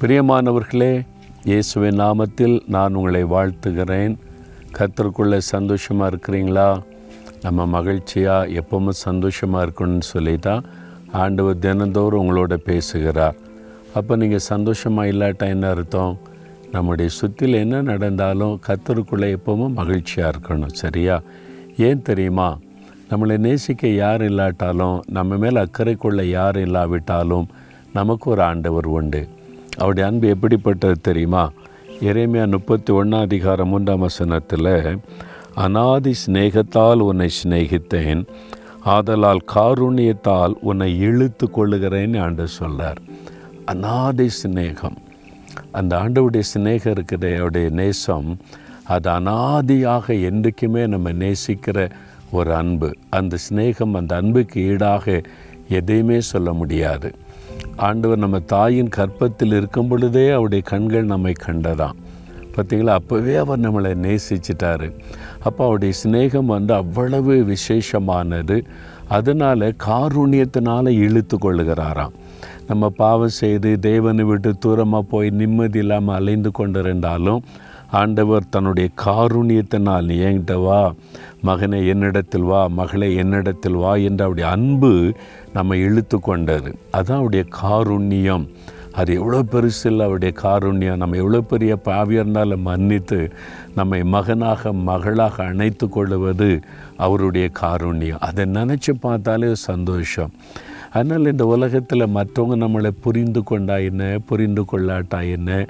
பிரியமானவர்களே இயேசுவின் நாமத்தில் நான் உங்களை வாழ்த்துகிறேன். கத்தருக்குள்ளே சந்தோஷமாக இருக்கிறீங்களா? நம்ம மகிழ்ச்சியாக எப்பவும் சந்தோஷமாக இருக்கணும்னு சொல்லி தான் ஆண்டவர் தினந்தோறும் உங்களோட பேசுகிறார். அப்போ நீங்கள் சந்தோஷமாக இல்லாட்டா என்ன அர்த்தம்? நம்முடைய சுற்றில் என்ன நடந்தாலும் கத்தருக்குள்ளே எப்பவும் மகிழ்ச்சியாக இருக்கணும் சரியா? ஏன் தெரியுமா? நம்மளை நேசிக்க யார் இல்லாட்டாலும் நம்ம மேல் அக்கறை கொள்ள யார் இல்லாவிட்டாலும் நமக்கு ஒரு ஆண்டவர் உண்டு. அவருடைய அன்பு எப்படிப்பட்டது தெரியுமா? இறைமையா முப்பத்தி ஒன்றாம் அதிகாரம் மூன்றாம் வசனத்தில் அனாதி சிநேகத்தால் உன்னை சிநேகித்தேன். ஆதலால் காருண்யத்தால் உன்னை இழுத்து கொள்ளுகிறேன்னு ஆண்டு சொல்கிறார் அனாதி சிநேகம். அந்த ஆண்டவுடைய சிநேகம் இருக்கிற அவருடைய நேசம். அது அனாதியாக என்றைக்குமே நம்ம நேசிக்கிற ஒரு அன்பு. அந்த சிநேகம் அந்த அன்புக்கு ஈடாக எதையுமே சொல்ல முடியாது. ஆண்டவர் நம்ம தாயின் கற்பத்தில் இருக்கும் பொழுதே அவருடைய கண்கள் நம்மை கண்டதாம். பார்த்தீங்களா அப்போவே அவர் நம்மளை நேசிச்சிட்டாரு. அப்போ அவருடைய சிநேகம் வந்து அவ்வளவு விசேஷமானது. அதனால் காருண்யத்தினால் இழுத்து கொள்ளுகிறாராம். நம்ம பாவம் செய்து தேவனை விட்டு தூரமாக போய் நிம்மதி இல்லாமல் அலைந்து கொண்டிருந்தாலும் ஆண்டவர் தன்னுடைய காருண்யத்தினால் நீ என்கிட்ட வா. மகனை என்னிடத்தில் வா. மகளை என்னிடத்தில் வா என்ற அவருடைய அன்பு நம்ம இழுத்து கொண்டது. அதுதான் அவருடைய காருண்யம். அது எவ்வளோ பெருசில் அவருடைய காருண்யம். நம்ம எவ்வளோ பெரிய பாவியாக இருந்தாலும் மன்னித்து நம்மை மகனாக மகளாக அணைத்து கொள்வது அவருடைய காருண்யம். அதை நினச்சி பார்த்தாலே சந்தோஷம். அதனால் இந்த உலகத்தில் மற்றவங்க நம்மளை புரிந்து கொண்டா என்ன? புரிந்து கொள்ளாட்டா என்ன?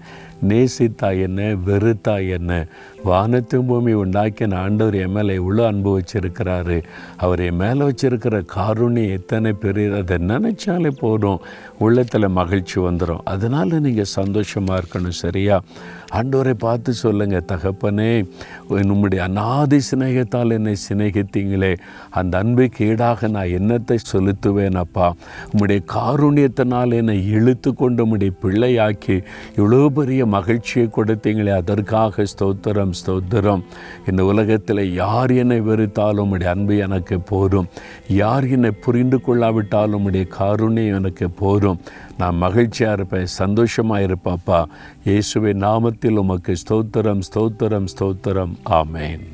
நேசித்தா என்ன? வெறுத்தா என்ன? வானத்தும் பூமி உண்டாக்கின ஆண்டவர் என் மேலே எவ்வளோ அன்பு வச்சிருக்கிறாரு. அவர் என் மேலே வச்சிருக்கிற காருண்யம் எத்தனை பெரிய அதை நினச்சாலே போதும். உள்ளத்தில் மகிழ்ச்சி வந்துடும் அதனால் நீங்கள் சந்தோஷமாக இருக்கணும் சரியா? ஆண்டவரை பார்த்து சொல்லுங்கள் தகப்பனே நம்முடைய அநாதி சிநேகத்தால் என்னை சிநேகித்தீங்களே. அந்த அன்புக்கு ஈடாக நான் என்னத்தை செலுத்துவேன் அப்பா? உம்முடைய காரூணியத்தினால் என்னை இழுத்து கொண்டு உம்முடைய பிள்ளையாக்கி இவ்வளோ பெரிய மகிழ்ச்சியை கொடுத்தீங்களே அதற்காக ஸ்தோத்திரம் ஸ்தோத்திரம். இந்த உலகத்தில் யார் என்னை வெறுத்தாலும் உம்முடைய அன்பு எனக்கு போரும் யார் என்னை புரிந்து கொள்ளாவிட்டாலும் உம்முடைய காரூணியம் எனக்கு போரும் நான் மகிழ்ச்சியாக இருப்பேன் சந்தோஷமாக இருப்பாப்பா இயேசுவை நாமத்தில் உமக்கு ஸ்தோத்திரம் ஸ்தோத்திரம் ஸ்தோத்திரம். ஆமேன்.